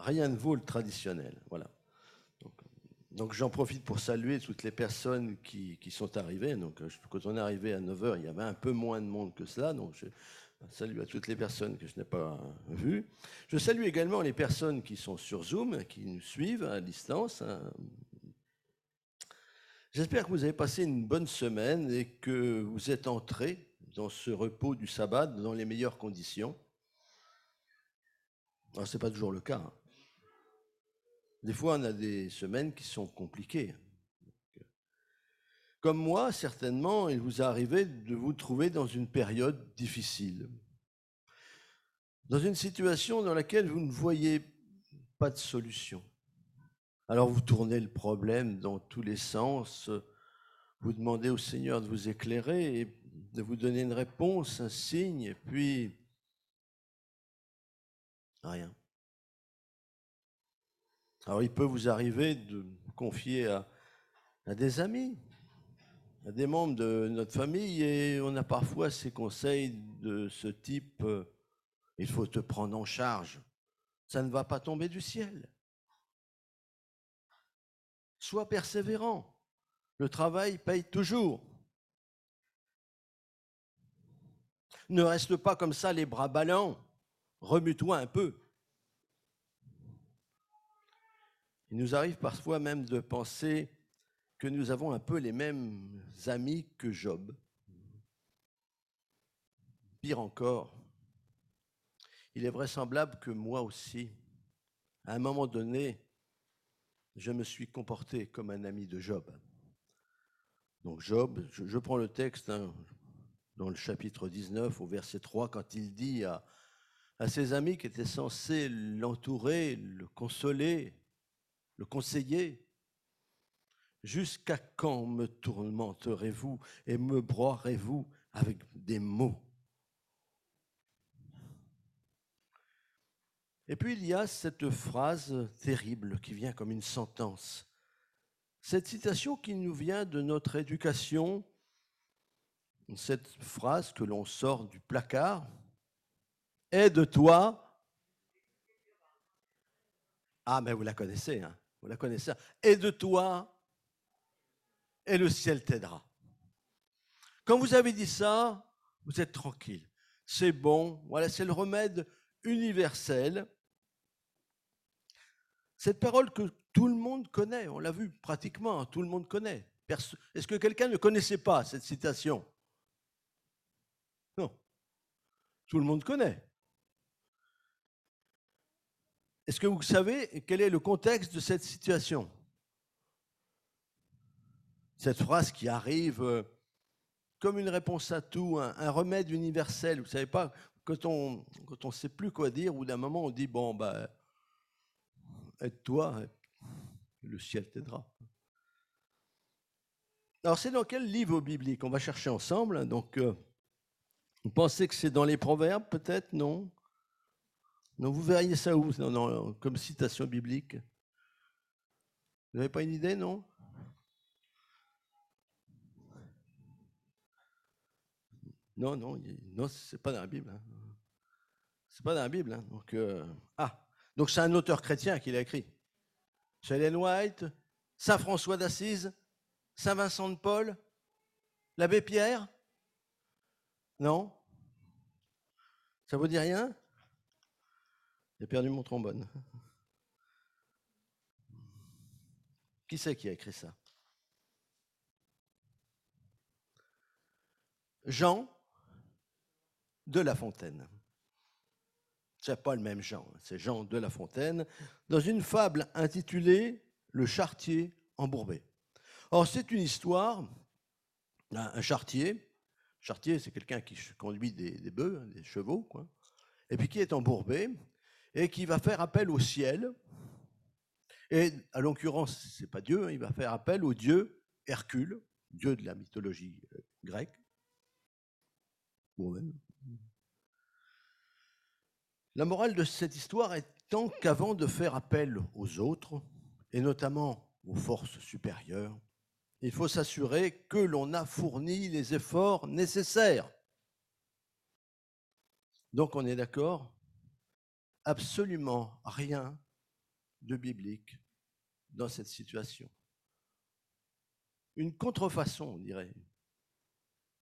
rien ne vaut le traditionnel. Voilà. Donc, j'en profite pour saluer toutes les personnes qui, sont arrivées. Donc quand on est arrivé à 9h, il y avait un peu moins de monde que cela. Donc je salue à toutes les personnes que je n'ai pas vues. Je salue également les personnes qui sont sur Zoom, qui nous suivent à distance. Hein. J'espère que vous avez passé une bonne semaine et que vous êtes entrés dans ce repos du sabbat dans les meilleures conditions. Ce n'est pas toujours le cas. Hein. Des fois, on a des semaines qui sont compliquées. Comme moi, certainement, il vous est arrivé de vous trouver dans une période difficile, dans une situation dans laquelle vous ne voyez pas de solution. Alors vous tournez le problème dans tous les sens, vous demandez au Seigneur de vous éclairer et de vous donner une réponse, un signe, et puis rien. Alors il peut vous arriver de confier à, des amis, à des membres de notre famille, et on a parfois ces conseils de ce type, euh, il faut te prendre en charge, ça ne va pas tomber du ciel. Sois persévérant, le travail paye toujours. Ne reste pas comme ça les bras ballants, remue-toi un peu. Il nous arrive parfois même de penser que nous avons un peu les mêmes amis que Job. Pire encore, il est vraisemblable que moi aussi, à un moment donné, je me suis comporté comme un ami de Job. Donc Job, je, prends le texte hein, dans le chapitre 19 au verset 3 quand il dit à, à ses amis qui étaient censés l'entourer, le consoler, le conseiller. Jusqu'à quand me tourmenterez-vous et me broierez-vous avec des mots? Et puis il y a cette phrase terrible qui vient comme une sentence. Cette citation qui nous vient de notre éducation, cette phrase que l'on sort du placard, aide-toi. Ah, mais vous la connaissez, hein vous la connaissez. Aide-toi et le ciel t'aidera. Quand vous avez dit ça, vous êtes tranquille. C'est bon. Voilà, c'est le remède universel. Cette parole que tout le monde connaît, on l'a vu pratiquement, hein, tout le monde connaît. Est-ce que quelqu'un ne connaissait pas cette citation? Non. Tout le monde connaît. Est-ce que vous savez quel est le contexte de cette situation? Cette phrase qui arrive euh, comme une réponse à tout, un, remède universel. Vous ne savez pas, quand on quand ne sait plus quoi dire, ou d'un moment on dit, bon, bah, aide-toi, le ciel t'aidera. Alors c'est dans quel livre biblique? On va chercher ensemble. Donc, euh, vous pensez que c'est dans les Proverbes, peut-être? Non? Donc vous verriez ça où comme citation biblique? Vous n'avez pas une idée, non? Non, non, non, c'est pas dans la Bible. Hein. C'est pas dans la Bible. Hein. Donc, euh, ah, donc c'est un auteur chrétien qui l'a écrit. C'est White, Saint François d'Assise, Saint Vincent de Paul, l'abbé Pierre? Non? Ça vous dit rien? J'ai perdu mon trombone. Qui c'est qui a écrit ça? Jean de La Fontaine. C'est pas le même Jean, c'est Jean de La Fontaine, dans une fable intitulée Le chartier embourbé. Or, c'est une histoire d'un chartier. Chartier, c'est quelqu'un qui conduit des, des bœufs, des chevaux, et puis qui est embourbé et qui va faire appel au ciel. Et à l'occurrence, ce n'est pas Dieu, hein, il va faire appel au dieu Hercule, dieu de la mythologie euh, grecque. La morale de cette histoire est tant qu'avant de faire appel aux autres, et notamment aux forces supérieures, il faut s'assurer que l'on a fourni les efforts nécessaires. Donc on est d'accord absolument rien de biblique dans cette situation. Une contrefaçon, on dirait.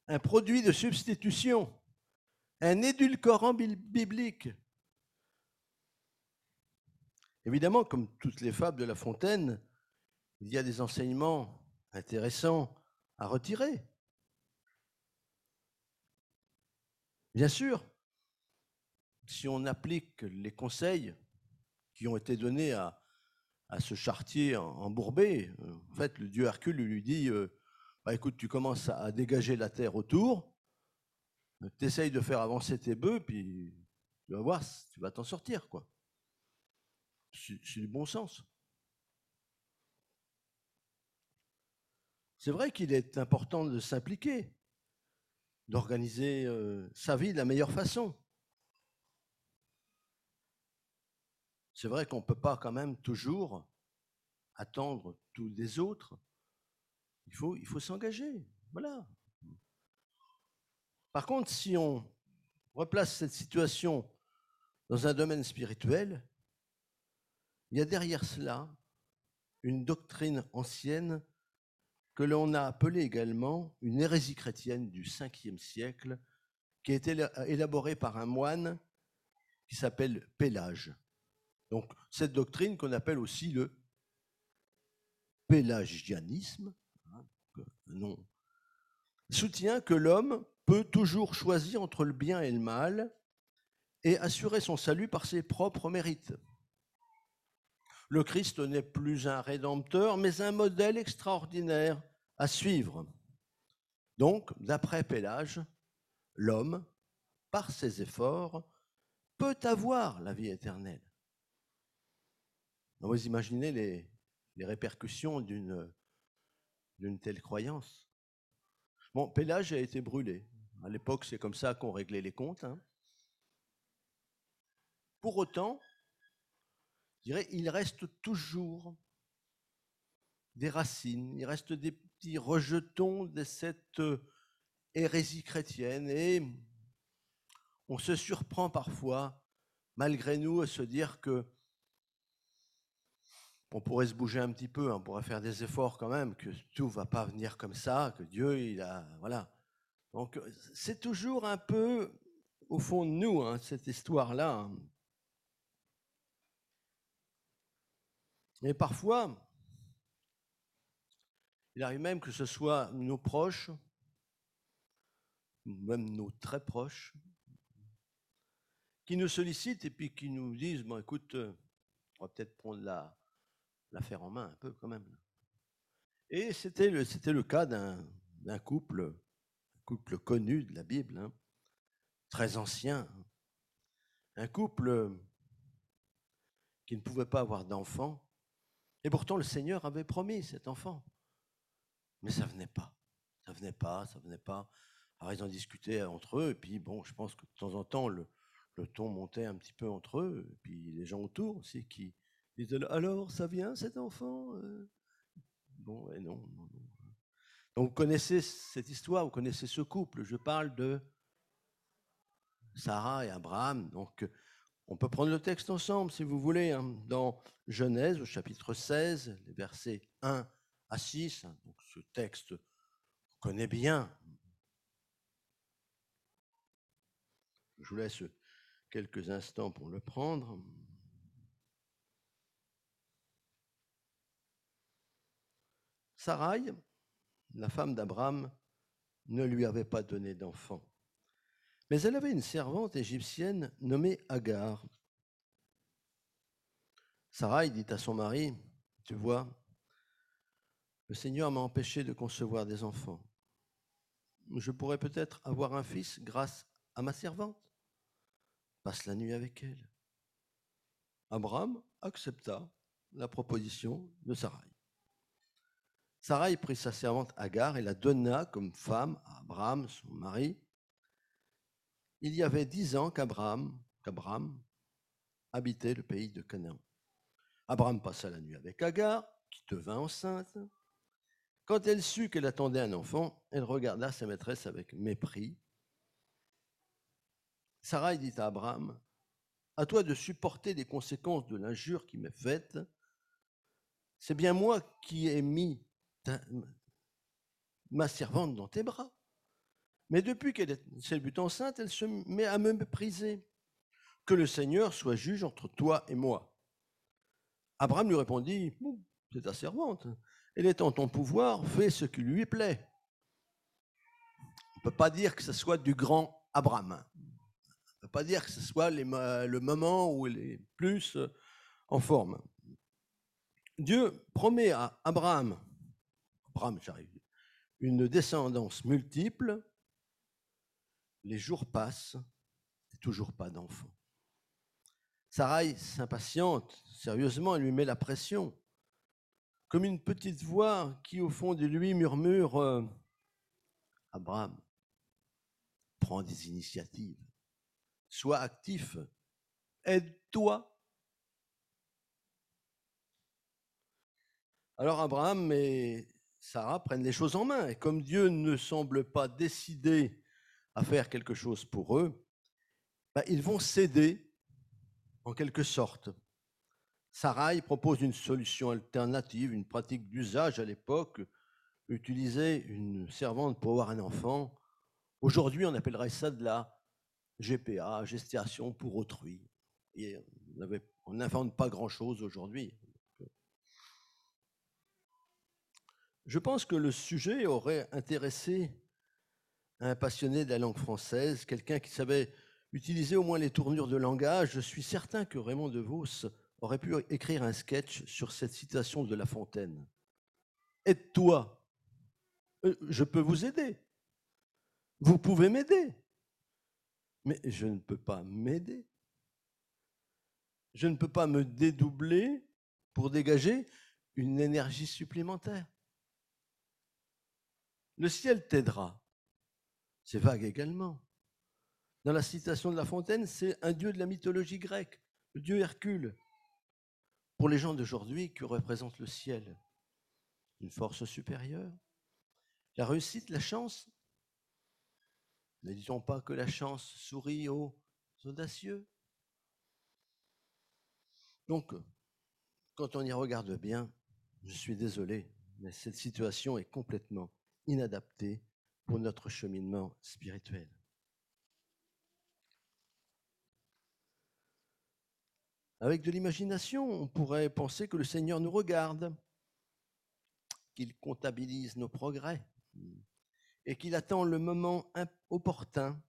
Un produit de substitution, un édulcorant biblique. Évidemment, comme toutes les fables de La Fontaine, il y a des enseignements intéressants à retirer. Bien sûr, si on applique les conseils qui ont été donnés à, ce chartier embourbé, euh, en fait, le dieu Hercule lui dit euh, bah, écoute, tu commences à dégager la terre autour, tu essayes de faire avancer tes bœufs, puis tu vas voir, tu vas t'en sortir. quoi. C'est du bon sens. C'est vrai qu'il est important de s'impliquer, d'organiser euh, sa vie de la meilleure façon. C'est vrai qu'on ne peut pas quand même toujours attendre tous des autres. Il faut, il faut s'engager. Voilà. Par contre, si on replace cette situation dans un domaine spirituel, il y a derrière cela une doctrine ancienne que l'on a appelée également une hérésie chrétienne du 5e siècle, qui a été élaborée par un moine qui s'appelle Pélage. Donc, cette doctrine qu'on appelle aussi le pélagianisme, hein, non, soutient que l'homme peut toujours choisir entre le bien et le mal et assurer son salut par ses propres mérites. Le Christ n'est plus un rédempteur, mais un modèle extraordinaire à suivre. Donc, d'après Pélage, l'homme, par ses efforts, peut avoir la vie éternelle. Vous imaginez les, répercussions d'une telle croyance. Bon, Pélage a été brûlé. À l'époque, c'est comme ça qu'on réglait les comptes. Hein. Pour autant, il reste toujours des racines, il reste des petits rejetons de cette hérésie chrétienne et on se surprend parfois, malgré nous, à se dire que on pourrait se bouger un petit peu, hein, on pourrait faire des efforts quand même, que tout va pas venir comme ça, que Dieu, il a, voilà. Donc c'est toujours un peu au fond de nous hein, cette histoire-là. Hein. Et parfois, il arrive même que ce soit nos proches, même nos très proches, qui nous sollicitent et puis qui nous disent, bon écoute, on va peut-être prendre la, l'affaire en main un peu quand même. Et c'était le, c'était le cas d'un, couple, couple connu de la Bible, hein, très ancien, un couple qui ne pouvait pas avoir d'enfant, et pourtant le Seigneur avait promis cet enfant. Mais ça venait pas, ça venait pas, ça venait pas. Alors ils en discutaient entre eux, et puis bon, je pense que de temps en temps, le, le ton montait un petit peu entre eux, et puis les gens autour aussi qui, alors, ça vient cet enfant euh? Bon, non, non, non. Donc vous connaissez cette histoire, vous connaissez ce couple. Je parle de Sarah et Abraham. Donc on peut prendre le texte ensemble si vous voulez, hein, dans Genèse au chapitre 16, les versets 1 à 6. Hein. Donc ce texte, vous connaissez bien. Je vous laisse quelques instants pour le prendre. Sarai, la femme d'Abraham, ne lui avait pas donné d'enfant. Mais elle avait une servante égyptienne nommée Agar. Sarai dit à son mari, tu vois, le Seigneur m'a empêché de concevoir des enfants. Je pourrais peut-être avoir un fils grâce à ma servante. Passe la nuit avec elle. Abraham accepta la proposition de Sarai. Sarai prit sa servante Agar et la donna comme femme à Abraham, son mari. Il y avait dix ans qu'Abraham, habitait le pays de Canaan. Abraham passa la nuit avec Agar, qui devint enceinte. Quand elle sut qu'elle attendait un enfant, elle regarda sa maîtresse avec mépris. Sarai dit à Abraham, à toi de supporter les conséquences de l'injure qui m'est faite. C'est bien moi qui ai mis ma servante dans tes bras. Mais depuis qu'elle s'est but enceinte, elle se met à me mépriser. Que le Seigneur soit juge entre toi et moi. Abraham lui répondit, c'est ta servante. Elle est en ton pouvoir, fais ce qui lui plaît. On ne peut pas dire que ce soit du grand Abraham. On ne peut pas dire que ce soit le moment où il est plus euh, en forme. Dieu promet à Abraham, Abraham, j'arrive, une descendance multiple. Les jours passent toujours pas d'enfant. Sarai s'impatiente, sérieusement, elle lui met la pression, comme une petite voix qui, au fond de lui, murmure euh, Abraham, prends des initiatives, sois actif, aide-toi. Alors Abraham et Sarah prennent les choses en main, et comme Dieu ne semble pas décidé à faire quelque chose pour eux, bah, ils vont céder en quelque sorte. Sarai propose une solution alternative, une pratique d'usage à l'époque, utiliser une servante pour avoir un enfant. Aujourd'hui, on appellerait ça de la GPA, gestation pour autrui. On n'invente pas grand-chose aujourd'hui. Je pense que le sujet aurait intéressé un passionné de la langue française, quelqu'un qui savait utiliser au moins les tournures de langage, je suis certain que Raymond DeVos aurait pu écrire un sketch sur cette citation de La Fontaine. Aide-toi. Euh, je peux vous aider. Vous pouvez m'aider. Mais je ne peux pas m'aider. Je ne peux pas me dédoubler pour dégager une énergie supplémentaire. Le ciel t'aidera. C'est vague également. Dans la citation de La Fontaine, c'est un dieu de la mythologie grecque, le dieu Hercule. Pour les gens d'aujourd'hui, que représente le ciel? Une force supérieure? La réussite, la chance? Ne disons pas que la chance sourit aux audacieux? Donc, quand on y regarde bien, je suis désolé, mais cette situation est complètement inadaptée pour notre cheminement spirituel. Avec de l'imagination, on pourrait penser que le Seigneur nous regarde, qu'il comptabilise nos progrès et qu'il attend le moment opportun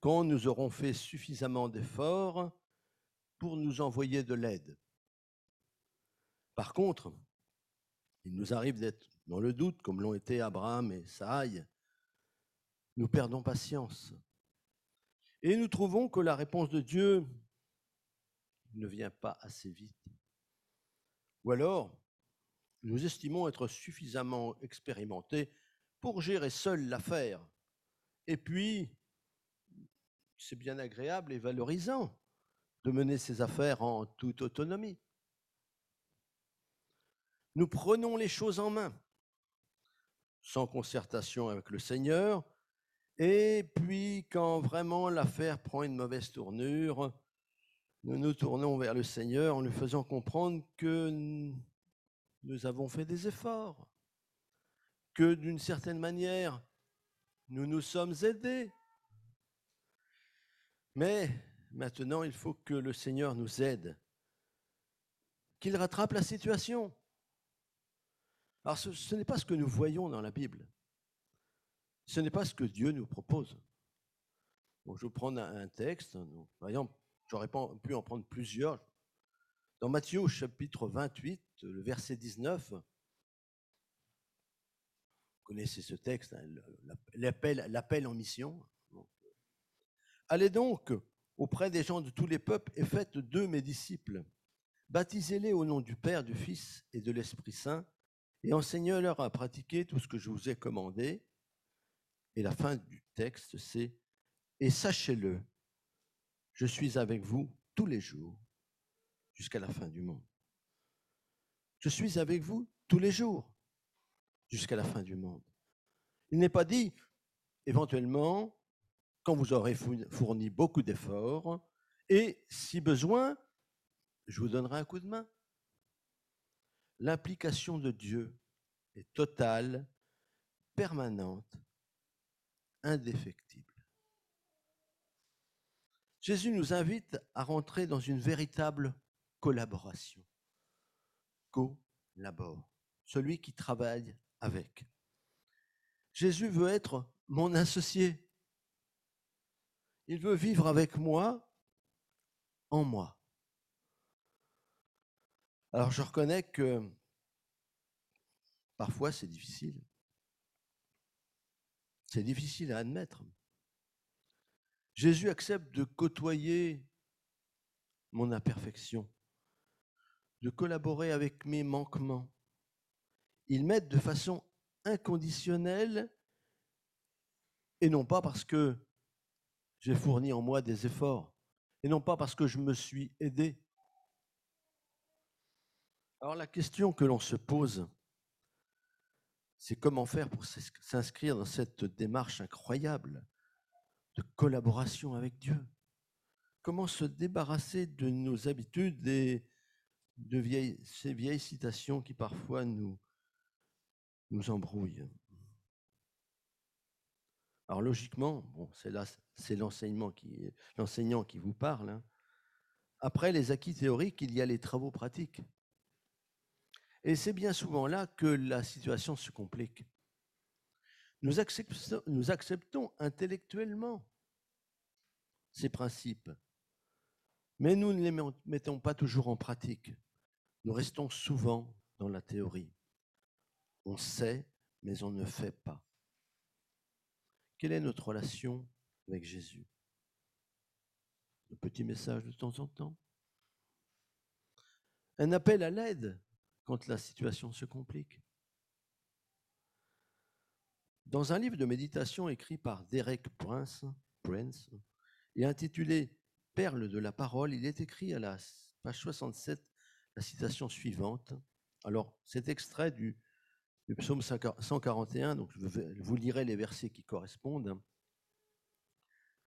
quand nous aurons fait suffisamment d'efforts pour nous envoyer de l'aide. Par contre, il nous arrive d'être dans le doute, comme l'ont été Abraham et Saï. Nous perdons patience. Et nous trouvons que la réponse de Dieu ne vient pas assez vite. Ou alors, nous estimons être suffisamment expérimentés pour gérer seul l'affaire. Et puis, c'est bien agréable et valorisant de mener ces affaires en toute autonomie. Nous prenons les choses en main, sans concertation avec le Seigneur, et puis quand vraiment l'affaire prend une mauvaise tournure, nous nous tournons vers le Seigneur en lui faisant comprendre que nous avons fait des efforts, que d'une certaine manière, nous nous sommes aidés. Mais maintenant, il faut que le Seigneur nous aide, qu'il rattrape la situation. Alors ce, n'est pas ce que nous voyons dans la Bible. Ce n'est pas ce que Dieu nous propose. je vais prendre un texte. Par exemple, J'aurais pu en prendre plusieurs. Dans Matthieu chapitre 28, le verset 19, vous connaissez ce texte, hein, l'appel en mission. Allez donc auprès des gens de tous les peuples et faites d'eux mes disciples. Baptisez-les au nom du Père, du Fils et de l'Esprit Saint, et enseignez-leur à pratiquer tout ce que je vous ai commandé. Et la fin du texte, c'est Et sachez-le, je suis avec vous tous les jours jusqu'à la fin du monde. Je suis avec vous tous les jours jusqu'à la fin du monde. Il n'est pas dit, éventuellement, quand vous aurez fourni beaucoup d'efforts Et si besoin, je vous donnerai un coup de main. L'implication de Dieu est totale, permanente, indéfectible. Jésus nous invite à rentrer dans une véritable collaboration. Collabore, celui qui travaille avec. Jésus veut être mon associé. Il veut vivre avec moi, en moi. Alors je reconnais que parfois c'est difficile. C'est difficile à admettre. Jésus accepte de côtoyer mon imperfection, de collaborer avec mes manquements. Il m'aide de façon inconditionnelle et non pas parce que j'ai fourni en moi des efforts et non pas parce que je me suis aidé. Alors la question que l'on se pose, c'est comment faire pour s'inscrire dans cette démarche incroyable de collaboration avec Dieu? Comment se débarrasser de nos habitudes et de ces vieilles citations qui parfois nous, embrouillent? Alors logiquement, bon, c'est l'enseignant qui vous parle. Hein. Après les acquis théoriques, il y a les travaux pratiques. Et c'est bien souvent là que la situation se complique. Nous acceptons, intellectuellement ces principes, mais nous ne les mettons pas toujours en pratique. Nous restons souvent dans la théorie. On sait, mais on ne fait pas. Quelle est notre relation avec Jésus? Un petit message de temps en temps? Un appel à l'aide? Quand la situation se complique Dans un livre de méditation écrit par Derek Prince, et intitulé Perles de la parole, il est écrit à la page 67 la citation suivante. Alors, c'est extrait du, psaume 141, donc je vous lirai les versets qui correspondent.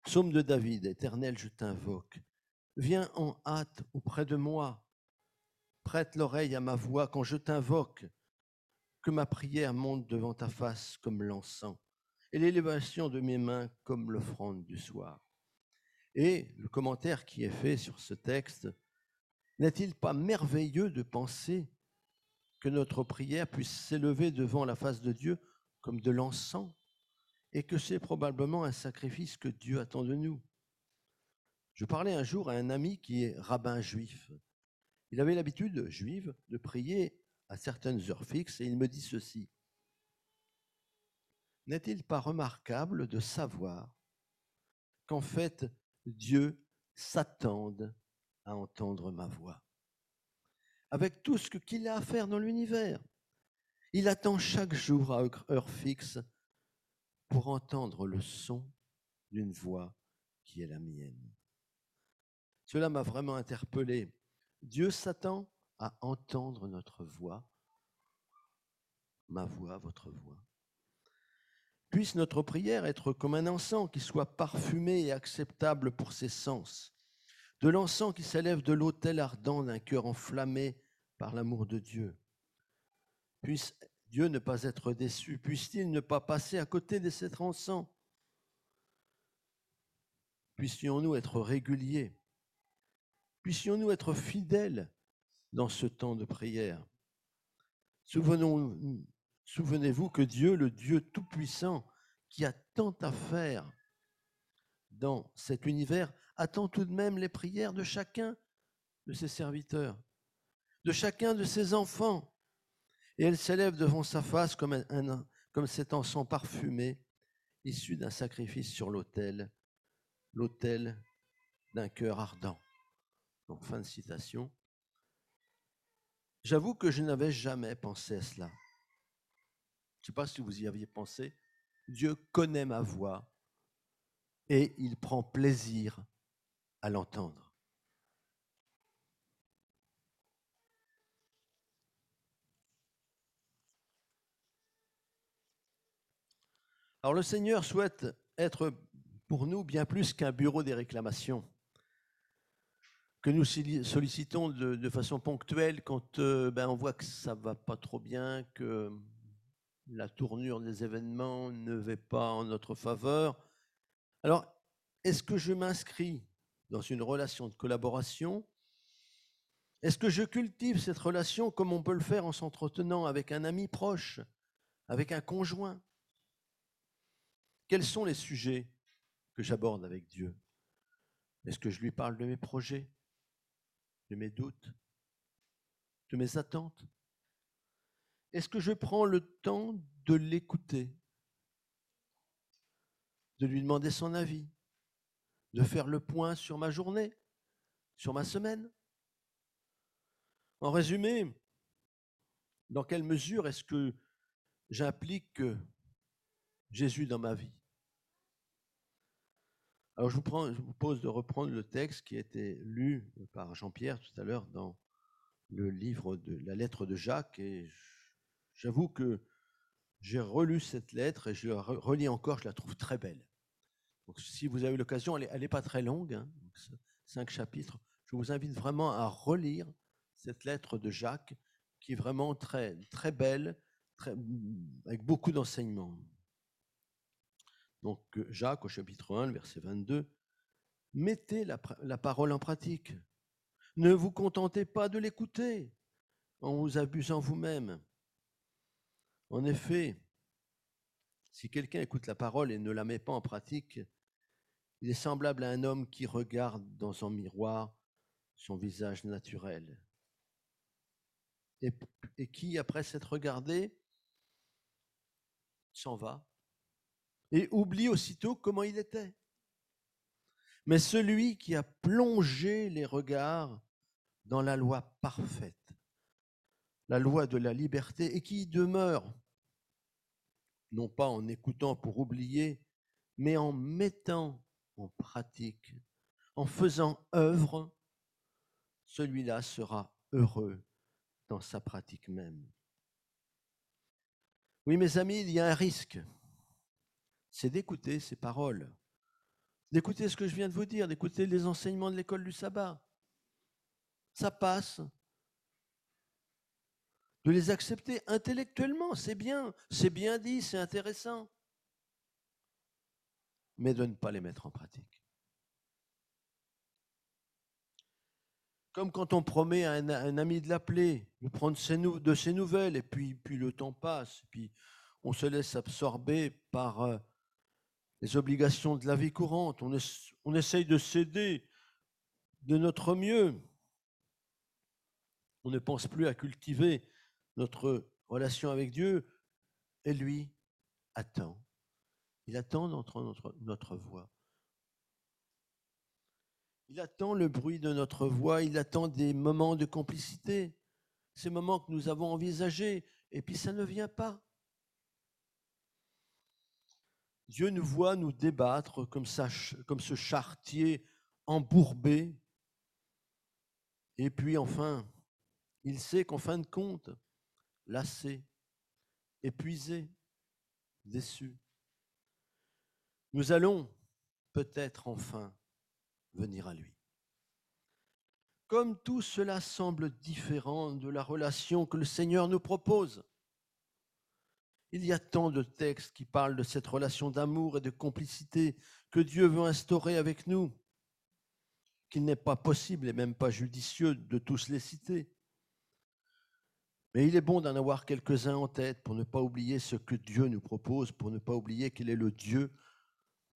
Psaume de David, Éternel, je t'invoque. Viens en hâte auprès de moi. Prête l'oreille à ma voix quand je t'invoque. Que ma prière monte devant ta face comme l'encens et l'élévation de mes mains comme l'offrande du soir. Et le commentaire qui est fait sur ce texte, n'est-il pas merveilleux de penser que notre prière puisse s'élever devant la face de Dieu comme de l'encens et que c'est probablement un sacrifice que Dieu attend de nous? Je parlais un jour à un ami qui est rabbin juif. Il avait l'habitude, juive, de prier à certaines heures fixes et il me dit ceci. N'est-il pas remarquable de savoir qu'en fait, Dieu s'attende à entendre ma voix? Avec tout ce qu'il a à faire dans l'univers, il attend chaque jour à heure fixe pour entendre le son d'une voix qui est la mienne. Cela m'a vraiment interpellé. Dieu s'attend à entendre notre voix, ma voix, votre voix. Puisse notre prière être comme un encens qui soit parfumé et acceptable pour ses sens, de l'encens qui s'élève de l'autel ardent d'un cœur enflammé par l'amour de Dieu. Puisse Dieu ne pas être déçu, puisse-t-il ne pas passer à côté de cet encens? Puissions-nous être réguliers, puissions-nous être fidèles dans ce temps de prière. Souvenez-vous que Dieu, le Dieu Tout-Puissant, qui a tant à faire dans cet univers, attend tout de même les prières de chacun de ses serviteurs, de chacun de ses enfants. Et elle s'élève devant sa face comme, comme cet encens parfumé, issu d'un sacrifice sur l'autel, l'autel d'un cœur ardent. Fin de citation. J'avoue que je n'avais jamais pensé à cela. Je ne sais pas si vous y aviez pensé. Dieu connaît ma voix et il prend plaisir à l'entendre. Alors le Seigneur souhaite être pour nous bien plus qu'un bureau des réclamations. Que nous sollicitons de, façon ponctuelle quand euh, ben, on voit que ça va pas trop bien, que la tournure des événements ne va pas en notre faveur. Alors, est-ce que je m'inscris dans une relation de collaboration? Est-ce que je cultive cette relation comme on peut le faire en s'entretenant avec un ami proche, avec un conjoint? Quels sont les sujets que j'aborde avec Dieu? Est-ce que je lui parle de mes projets? De mes doutes, de mes attentes Est-ce que je prends le temps de l'écouter, de lui demander son avis, de faire le point sur ma journée, sur ma semaine? En résumé, dans quelle mesure est-ce que j'implique Jésus dans ma vie? Alors je vous, propose de reprendre le texte qui a été lu par Jean-Pierre tout à l'heure dans le livre de la lettre de Jacques et j'avoue que j'ai relu cette lettre et je la relis encore, je la trouve très belle. Donc si vous avez l'occasion, elle n'est pas très longue, hein, cinq chapitres. Je vous invite vraiment à relire cette lettre de Jacques qui est vraiment très, très belle, avec beaucoup d'enseignements. Donc Jacques au chapitre 1, verset 22, mettez la, parole en pratique. Ne vous contentez pas de l'écouter en vous abusant vous-même. En effet, si quelqu'un écoute la parole et ne la met pas en pratique, il est semblable à un homme qui regarde dans un miroir son visage naturel et qui, après s'être regardé, s'en va et oublie aussitôt comment il était. Mais celui qui a plongé les regards dans la loi parfaite, la loi de la liberté, et qui demeure, non pas en écoutant pour oublier, mais en mettant en pratique, en faisant œuvre, celui-là sera heureux dans sa pratique même. Oui, mes amis, il y a un risque c'est d'écouter ces paroles, d'écouter ce que je viens de vous dire, d'écouter les enseignements de l'école du sabbat. Ça passe. De les accepter intellectuellement, c'est bien, c'est bien dit, c'est intéressant. Mais de ne pas les mettre en pratique. Comme quand on promet à un, ami de l'appeler, de prendre de ses nouvelles, et puis, puis le temps passe, puis on se laisse absorber par euh, les obligations de la vie courante. On, essaye de céder de notre mieux. On ne pense plus à cultiver notre relation avec Dieu. Et lui attend. Il attend notre voix. Il attend le bruit de notre voix. Il attend des moments de complicité. Ces moments que nous avons envisagés. Et puis ça ne vient pas. Dieu nous voit nous débattre comme, ce chartier embourbé. Et puis enfin, il sait qu'en fin de compte, lassé, épuisé, déçu, nous allons peut-être enfin venir à lui. Comme tout cela semble différent de la relation que le Seigneur nous propose, il y a tant de textes qui parlent de cette relation d'amour et de complicité que Dieu veut instaurer avec nous, qu'il n'est pas possible et même pas judicieux de tous les citer. Mais il est bon d'en avoir quelques-uns en tête pour ne pas oublier ce que Dieu nous propose, pour ne pas oublier qu'il est le Dieu,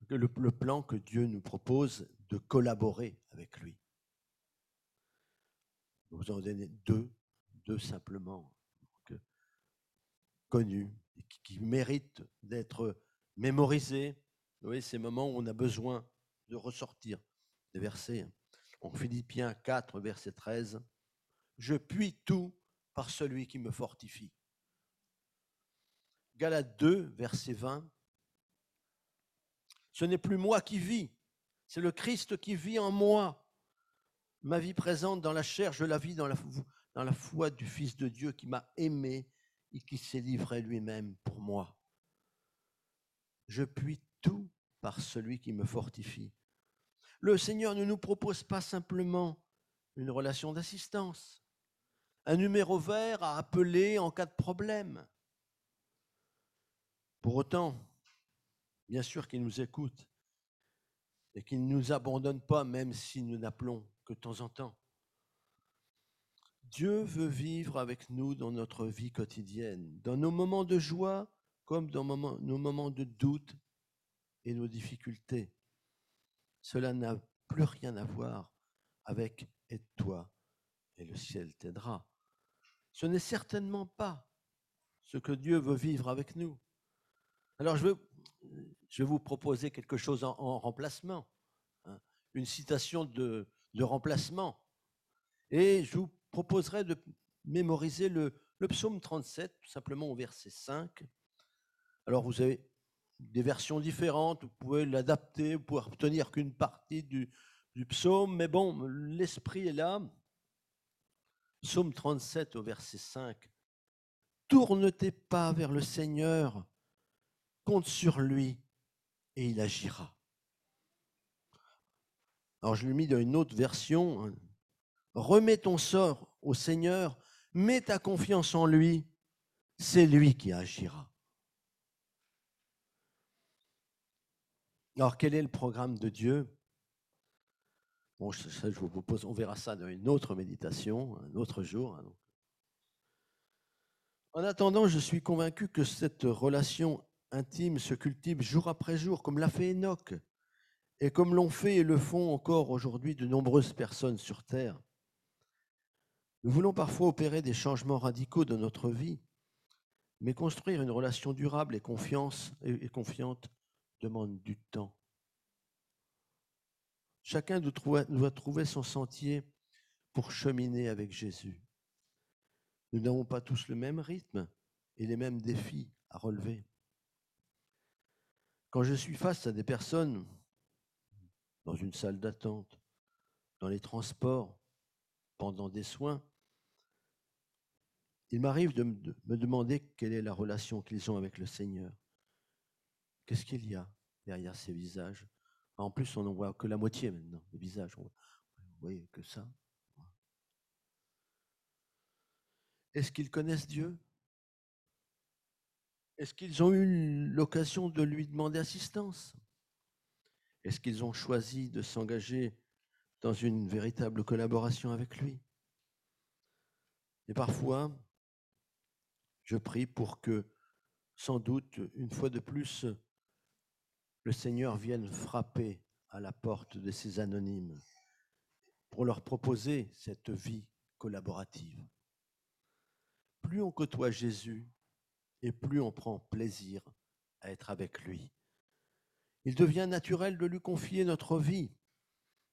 le, plan que Dieu nous propose de collaborer avec lui. Nous en donner deux, deux simplement, connus, qui méritent d'être mémorisés. Vous voyez, ces moments où on a besoin de ressortir des versets. En Philippiens 4, verset 13, Je puis tout par celui qui me fortifie. Galates 2, verset 20, Ce n'est plus moi qui vis, c'est le Christ qui vit en moi. Ma vie présente dans la chair, je la vis dans la, dans la foi du Fils de Dieu qui m'a aimé et qui s'est livré lui-même pour moi. Je puis tout par celui qui me fortifie. Le Seigneur ne nous propose pas simplement une relation d'assistance, un numéro vert à appeler en cas de problème. Pour autant, bien sûr qu'il nous écoute et qu'il ne nous abandonne pas même si nous n'appelons que de temps en temps. Dieu veut vivre avec nous dans notre vie quotidienne, dans nos moments de joie comme dans nos moments de doute et nos difficultés. Cela n'a plus rien à voir avec aide-toi et le ciel t'aidera. Ce n'est certainement pas ce que Dieu veut vivre avec nous. Alors je, je vais vous proposer quelque chose en, remplacement, hein, une citation de, de, remplacement. Et je vous proposerai de mémoriser le, psaume 37, tout simplement au verset 5. Alors vous avez des versions différentes, vous pouvez l'adapter, vous pouvez obtenir qu'une partie du, du psaume, mais bon, l'esprit est là. Psaume 37 au verset 5. Tourne tes pas vers le Seigneur, compte sur lui et il agira. Alors je l'ai mis dans une autre version. Remets ton sort au Seigneur, mets ta confiance en lui, c'est lui qui agira. Alors quel est le programme de Dieu? On verra ça dans une autre méditation, un autre jour. Hein, en attendant, je suis convaincu que cette relation intime se cultive jour après jour, comme l'a fait Enoch, et comme l'ont fait et le font encore aujourd'hui de nombreuses personnes sur Terre. Nous voulons parfois opérer des changements radicaux dans notre vie, mais construire une relation durable et, et confiante demande du temps. Chacun doit trouver son sentier pour cheminer avec Jésus. Nous n'avons pas tous le même rythme et les mêmes défis à relever. Quand je suis face à des personnes dans une salle d'attente, dans les transports, pendant des soins, il m'arrive de me demander quelle est la relation qu'ils ont avec le Seigneur. Qu'est-ce qu'il y a derrière ces visages? En plus, on n'en voit que la moitié maintenant, le visage. Vous voyez que ça? Est-ce qu'ils connaissent Dieu? Est-ce qu'ils ont eu l'occasion de lui demander assistance? Est-ce qu'ils ont choisi de s'engager dans une véritable collaboration avec lui? Et parfois, je prie pour que, sans doute, une fois de plus, le Seigneur vienne frapper à la porte de ces anonymes pour leur proposer cette vie collaborative. Plus on côtoie Jésus et plus on prend plaisir à être avec lui. Il devient naturel de lui confier notre vie,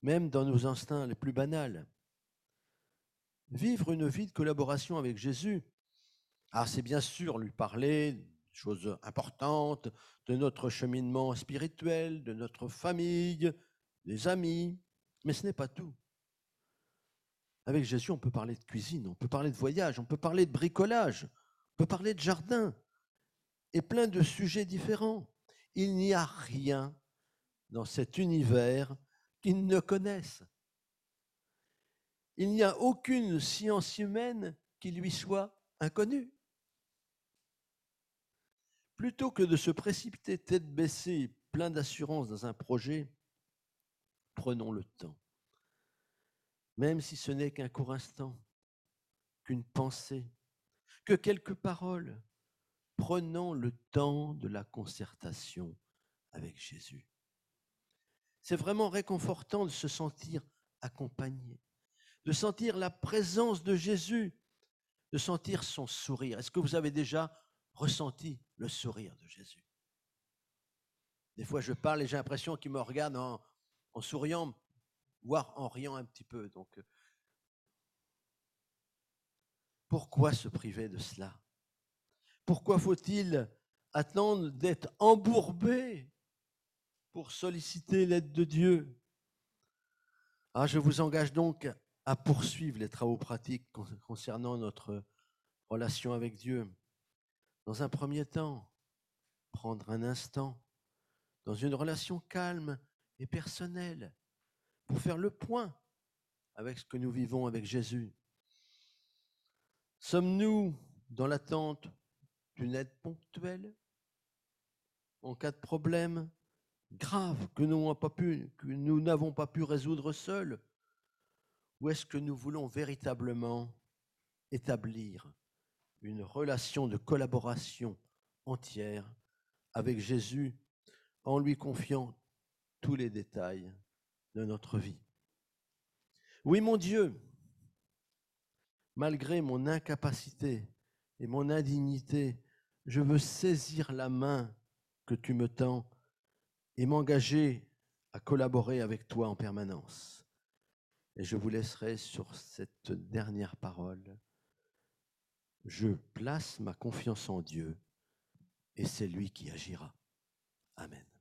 même dans nos instincts les plus banals. Vivre une vie de collaboration avec Jésus, ah, c'est bien sûr lui parler choses importantes de notre cheminement spirituel, de notre famille, des amis, mais ce n'est pas tout. Avec Jésus, on peut parler de cuisine, on peut parler de voyage, on peut parler de bricolage, on peut parler de jardin, et plein de sujets différents. Il n'y a rien dans cet univers qu'ils ne connaissent. Il n'y a aucune science humaine qui lui soit inconnue. Plutôt que de se précipiter tête baissée, plein d'assurance dans un projet, prenons le temps. Même si ce n'est qu'un court instant, qu'une pensée, que quelques paroles, prenons le temps de la concertation avec Jésus. C'est vraiment réconfortant de se sentir accompagné, de sentir la présence de Jésus, de sentir son sourire. Est-ce que vous avez déjà ressenti le sourire de Jésus. Des fois, je parle et j'ai l'impression qu'il me regarde en, souriant, voire en riant un petit peu. Donc, euh, pourquoi se priver de cela? Pourquoi faut-il attendre d'être embourbé pour solliciter l'aide de Dieu? Ah, Je vous engage donc à poursuivre les travaux pratiques concernant notre relation avec Dieu. Dans un premier temps, prendre un instant dans une relation calme et personnelle pour faire le point avec ce que nous vivons avec Jésus. Sommes-nous dans l'attente d'une aide ponctuelle en cas de problème grave que nous n'avons pas pu résoudre seuls Ou est-ce que nous voulons véritablement établir une relation de collaboration entière avec Jésus en lui confiant tous les détails de notre vie. Oui, mon Dieu, malgré mon incapacité et mon indignité, je veux saisir la main que tu me tends et m'engager à collaborer avec toi en permanence. Et je vous laisserai sur cette dernière parole. Je place ma confiance en Dieu et c'est lui qui agira. Amen.